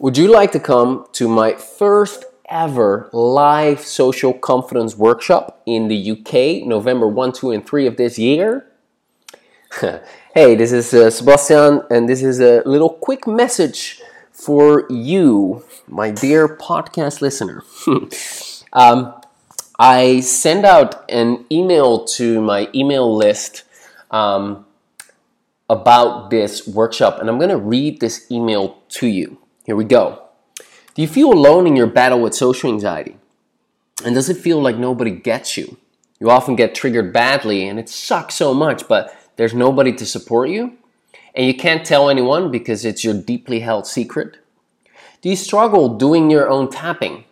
Would you like to come to my first ever live social confidence workshop in the UK, November 1, 2, and 3 of this year? hey, this is uh, Sebastian, and this is a little quick message for you, my dear podcast listener. um, I send out an email to my email list um, about this workshop, and I'm going to read this email to you. Here we go. Do you feel alone in your battle with social anxiety? And does it feel like nobody gets you? You often get triggered badly, and it sucks so much, but there's nobody to support you, and you can't tell anyone because it's your deeply held secret. Do you struggle doing your own tapping?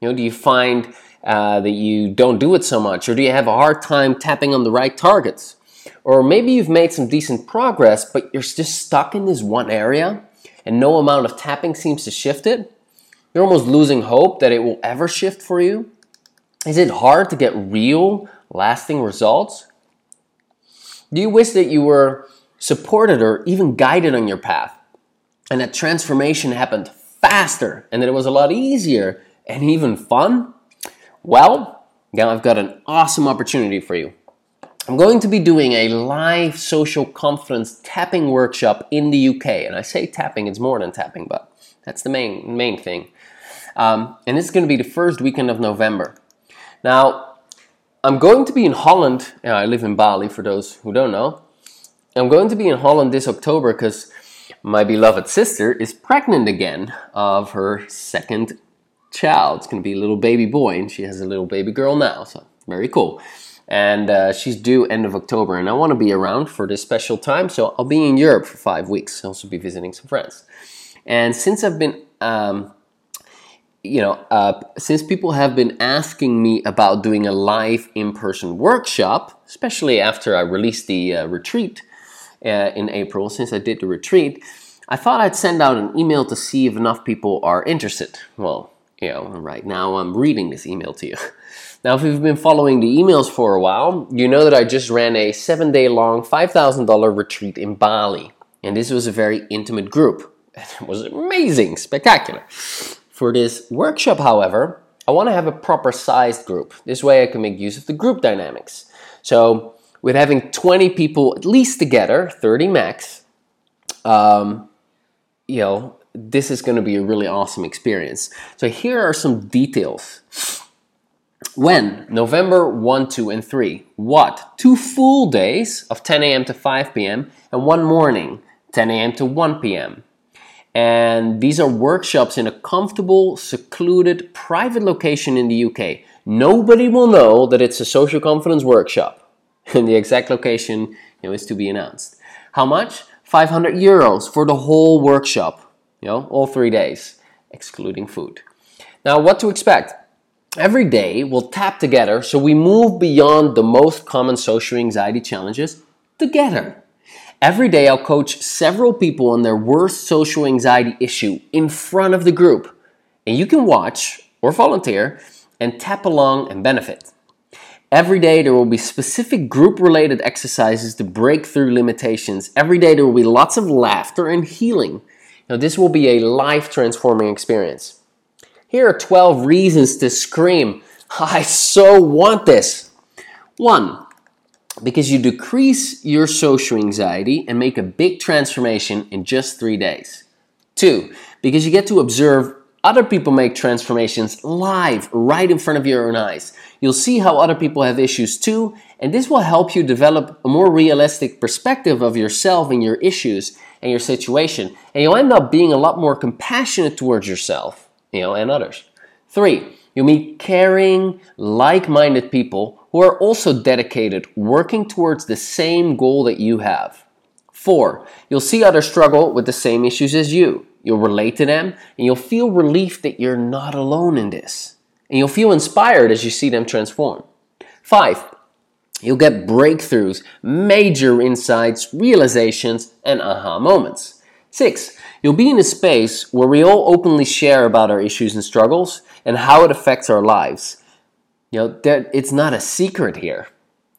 You know, do you find uh, that you don't do it so much, or do you have a hard time tapping on the right targets? Or maybe you've made some decent progress, but you're just stuck in this one area and no amount of tapping seems to shift it. You're almost losing hope that it will ever shift for you. Is it hard to get real, lasting results? Do you wish that you were supported or even guided on your path and that transformation happened faster and that it was a lot easier and even fun? Well, now I've got an awesome opportunity for you. I'm going to be doing a live social confidence tapping workshop in the UK. And I say tapping, it's more than tapping, but that's the main, main thing. Um, and it's going to be the first weekend of November. Now, I'm going to be in Holland. I live in Bali, for those who don't know. I'm going to be in Holland this October because my beloved sister is pregnant again of her second child. It's going to be a little baby boy, and she has a little baby girl now. So, very cool and uh, she's due end of October. And I want to be around for this special time, so I'll be in Europe for five weeks. I'll also be visiting some friends. And since I've been, um, you know, uh, since people have been asking me about doing a live in-person workshop, especially after I released the uh, retreat uh, in April, since I did the retreat, I thought I'd send out an email to see if enough people are interested. Well, you know, right now I'm reading this email to you. Now, if you've been following the emails for a while, you know that I just ran a seven day long, $5,000 retreat in Bali. And this was a very intimate group. It was amazing, spectacular. For this workshop, however, I want to have a proper sized group. This way I can make use of the group dynamics. So, with having 20 people at least together, 30 max, um, you know, this is going to be a really awesome experience. So, here are some details when? November 1, 2, and 3. What? Two full days of 10 a.m. to 5 p.m. and one morning, 10 a.m. to 1 p.m. And these are workshops in a comfortable, secluded, private location in the UK. Nobody will know that it's a social confidence workshop. And the exact location you know, is to be announced. How much? 500 euros for the whole workshop, you know, all three days, excluding food. Now, what to expect? Every day we'll tap together so we move beyond the most common social anxiety challenges together. Every day I'll coach several people on their worst social anxiety issue in front of the group. And you can watch or volunteer and tap along and benefit. Every day there will be specific group related exercises to break through limitations. Every day there will be lots of laughter and healing. Now, this will be a life transforming experience. Here are 12 reasons to scream, I so want this. One, because you decrease your social anxiety and make a big transformation in just three days. Two, because you get to observe other people make transformations live right in front of your own eyes. You'll see how other people have issues too, and this will help you develop a more realistic perspective of yourself and your issues and your situation. And you'll end up being a lot more compassionate towards yourself you know, and others. Three, you meet caring, like-minded people who are also dedicated, working towards the same goal that you have. Four, you'll see others struggle with the same issues as you. You'll relate to them and you'll feel relief that you're not alone in this. And you'll feel inspired as you see them transform. Five, you'll get breakthroughs, major insights, realizations, and aha moments. Six, You'll be in a space where we all openly share about our issues and struggles and how it affects our lives. You know, it's not a secret here.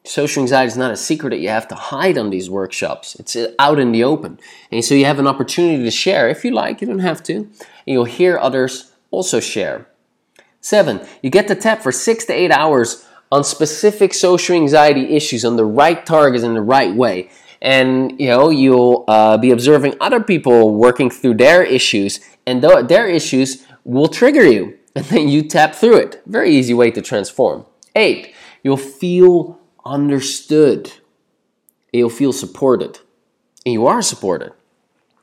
Social anxiety is not a secret that you have to hide on these workshops. It's uh, out in the open. And so you have an opportunity to share if you like, you don't have to. And you'll hear others also share. Seven, you get to tap for six to eight hours on specific social anxiety issues on the right targets in the right way. And you know you'll uh, be observing other people working through their issues, and th- their issues will trigger you, and then you tap through it. Very easy way to transform. Eight, you'll feel understood. You'll feel supported. And you are supported.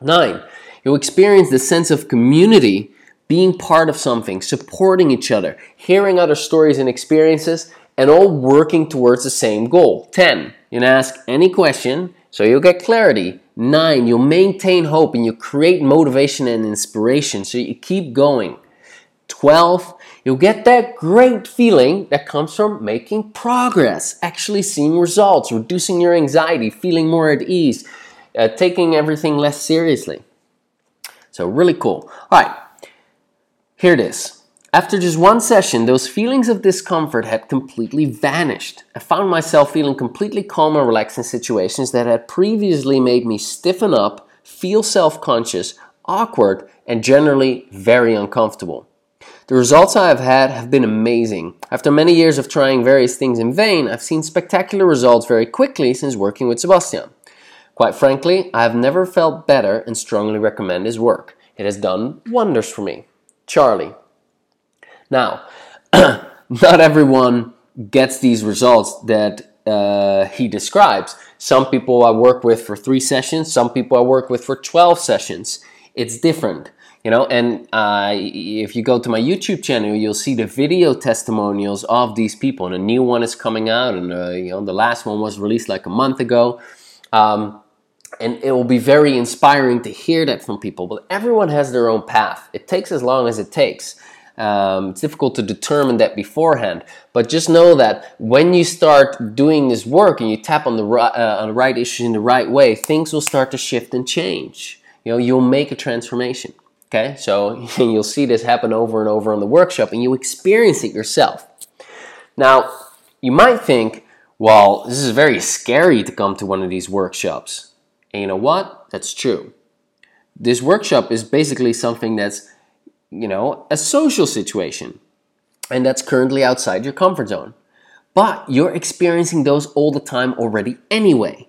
Nine, you'll experience the sense of community, being part of something, supporting each other, hearing other stories and experiences, and all working towards the same goal. 10, you'll ask any question, so you'll get clarity. 9, you'll maintain hope and you create motivation and inspiration, so you keep going. 12, you'll get that great feeling that comes from making progress, actually seeing results, reducing your anxiety, feeling more at ease, uh, taking everything less seriously. So, really cool. All right, here it is. After just one session, those feelings of discomfort had completely vanished. I found myself feeling completely calm and relaxed in situations that had previously made me stiffen up, feel self conscious, awkward, and generally very uncomfortable. The results I have had have been amazing. After many years of trying various things in vain, I've seen spectacular results very quickly since working with Sebastian. Quite frankly, I have never felt better and strongly recommend his work. It has done wonders for me. Charlie. Now, not everyone gets these results that uh, he describes. Some people I work with for three sessions, some people I work with for 12 sessions. It's different you know and uh, if you go to my youtube channel you'll see the video testimonials of these people and a new one is coming out and uh, you know the last one was released like a month ago um, and it will be very inspiring to hear that from people but everyone has their own path it takes as long as it takes um, it's difficult to determine that beforehand but just know that when you start doing this work and you tap on the, right, uh, on the right issues in the right way things will start to shift and change you know you'll make a transformation Okay, so you'll see this happen over and over on the workshop and you experience it yourself. Now, you might think, well, this is very scary to come to one of these workshops. And you know what? That's true. This workshop is basically something that's, you know, a social situation and that's currently outside your comfort zone. But you're experiencing those all the time already anyway.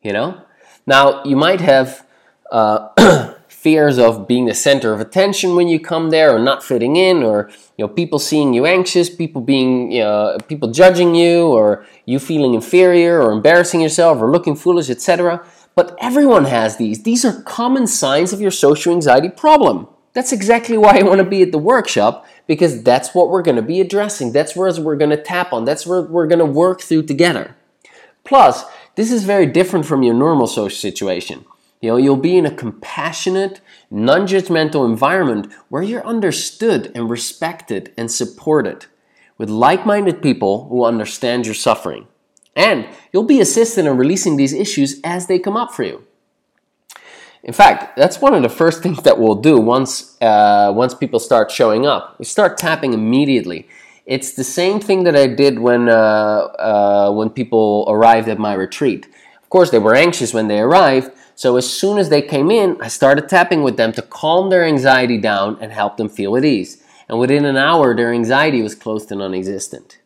You know? Now, you might have uh, fears of being the center of attention when you come there or not fitting in or you know people seeing you anxious people being you know, people judging you or you feeling inferior or embarrassing yourself or looking foolish etc but everyone has these these are common signs of your social anxiety problem that's exactly why i want to be at the workshop because that's what we're going to be addressing that's where we're going to tap on that's where we're going to work through together plus this is very different from your normal social situation you know, you'll be in a compassionate, non judgmental environment where you're understood and respected and supported with like minded people who understand your suffering. And you'll be assisted in releasing these issues as they come up for you. In fact, that's one of the first things that we'll do once, uh, once people start showing up. We start tapping immediately. It's the same thing that I did when, uh, uh, when people arrived at my retreat. Of course, they were anxious when they arrived, so as soon as they came in, I started tapping with them to calm their anxiety down and help them feel at ease. And within an hour, their anxiety was close to non existent.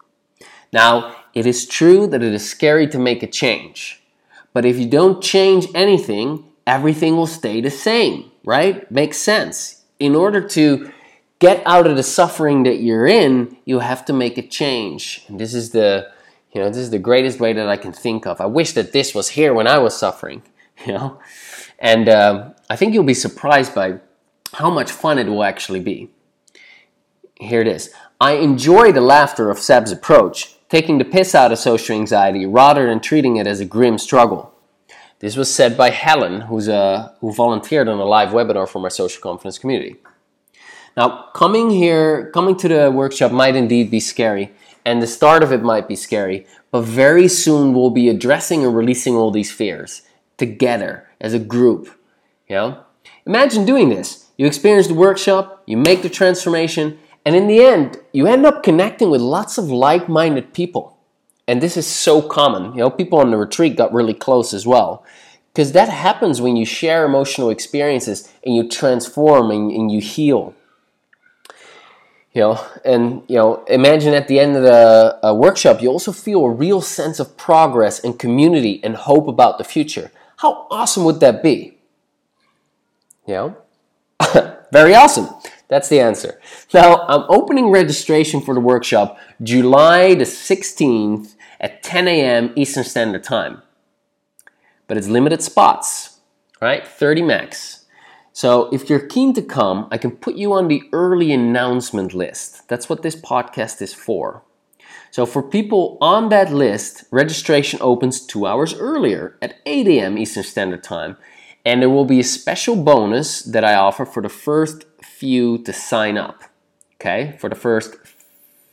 Now, it is true that it is scary to make a change. But if you don't change anything, everything will stay the same, right? Makes sense. In order to get out of the suffering that you're in, you have to make a change. And this is the you know, this is the greatest way that I can think of. I wish that this was here when I was suffering. you know? And uh, I think you'll be surprised by how much fun it will actually be. Here it is. I enjoy the laughter of Seb's approach, taking the piss out of social anxiety rather than treating it as a grim struggle. This was said by Helen, who's a, uh, who volunteered on a live webinar for my social confidence community. Now, coming here, coming to the workshop might indeed be scary, and the start of it might be scary, but very soon we'll be addressing and releasing all these fears together as a group. You know? Imagine doing this. You experience the workshop, you make the transformation, and in the end, you end up connecting with lots of like minded people. And this is so common. You know, people on the retreat got really close as well. Because that happens when you share emotional experiences and you transform and, and you heal. You know, and you know, imagine at the end of the uh, workshop, you also feel a real sense of progress and community and hope about the future. How awesome would that be? You know, very awesome. That's the answer. Now, I'm opening registration for the workshop July the 16th at 10 a.m. Eastern Standard Time. But it's limited spots, right? 30 max. So if you're keen to come, I can put you on the early announcement list. That's what this podcast is for. So for people on that list, registration opens two hours earlier at 8 a.m. Eastern Standard Time. And there will be a special bonus that I offer for the first few to sign up. Okay, for the first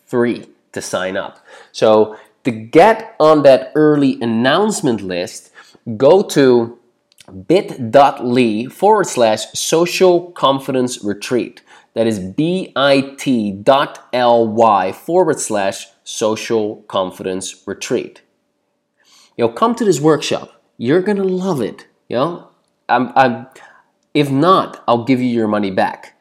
three to sign up. So to get on that early announcement list, go to bit.ly forward slash social confidence retreat. That is bit.ly forward slash social confidence retreat. You know, come to this workshop. You're gonna love it. You know, I'm, I'm, if not, I'll give you your money back.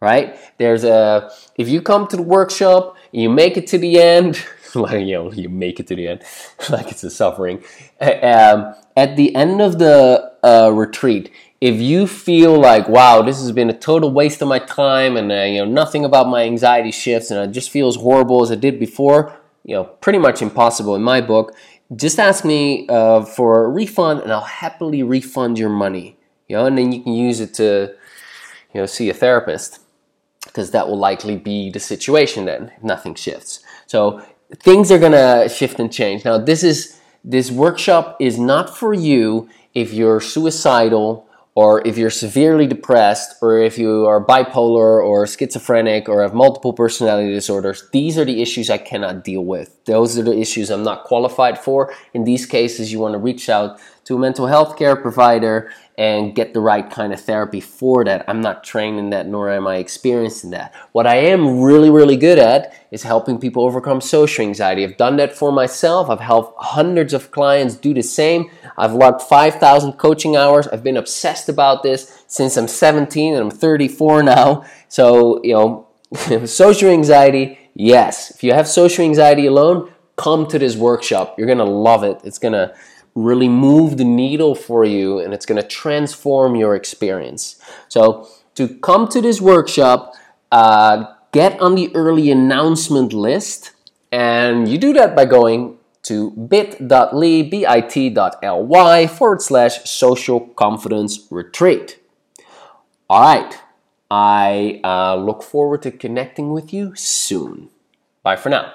Right? There's a if you come to the workshop, you make it to the end. like you know you make it to the end like it's a suffering um, at the end of the uh, retreat if you feel like wow this has been a total waste of my time and uh, you know nothing about my anxiety shifts and i just feel as horrible as i did before you know pretty much impossible in my book just ask me uh, for a refund and i'll happily refund your money you know and then you can use it to you know see a therapist because that will likely be the situation then if nothing shifts so things are gonna shift and change. Now, this is this workshop is not for you if you're suicidal or if you're severely depressed or if you are bipolar or schizophrenic or have multiple personality disorders. These are the issues I cannot deal with. Those are the issues I'm not qualified for. In these cases, you want to reach out to a mental health care provider and get the right kind of therapy for that. I'm not trained in that, nor am I experienced in that. What I am really, really good at is helping people overcome social anxiety. I've done that for myself. I've helped hundreds of clients do the same. I've logged 5,000 coaching hours. I've been obsessed about this since I'm 17 and I'm 34 now. So, you know, social anxiety, yes. If you have social anxiety alone, come to this workshop. You're going to love it. It's going to really move the needle for you and it's going to transform your experience. So, to come to this workshop, uh, get on the early announcement list, and you do that by going to bit.ly, bit.ly forward slash social confidence retreat. All right, I uh, look forward to connecting with you soon. Bye for now.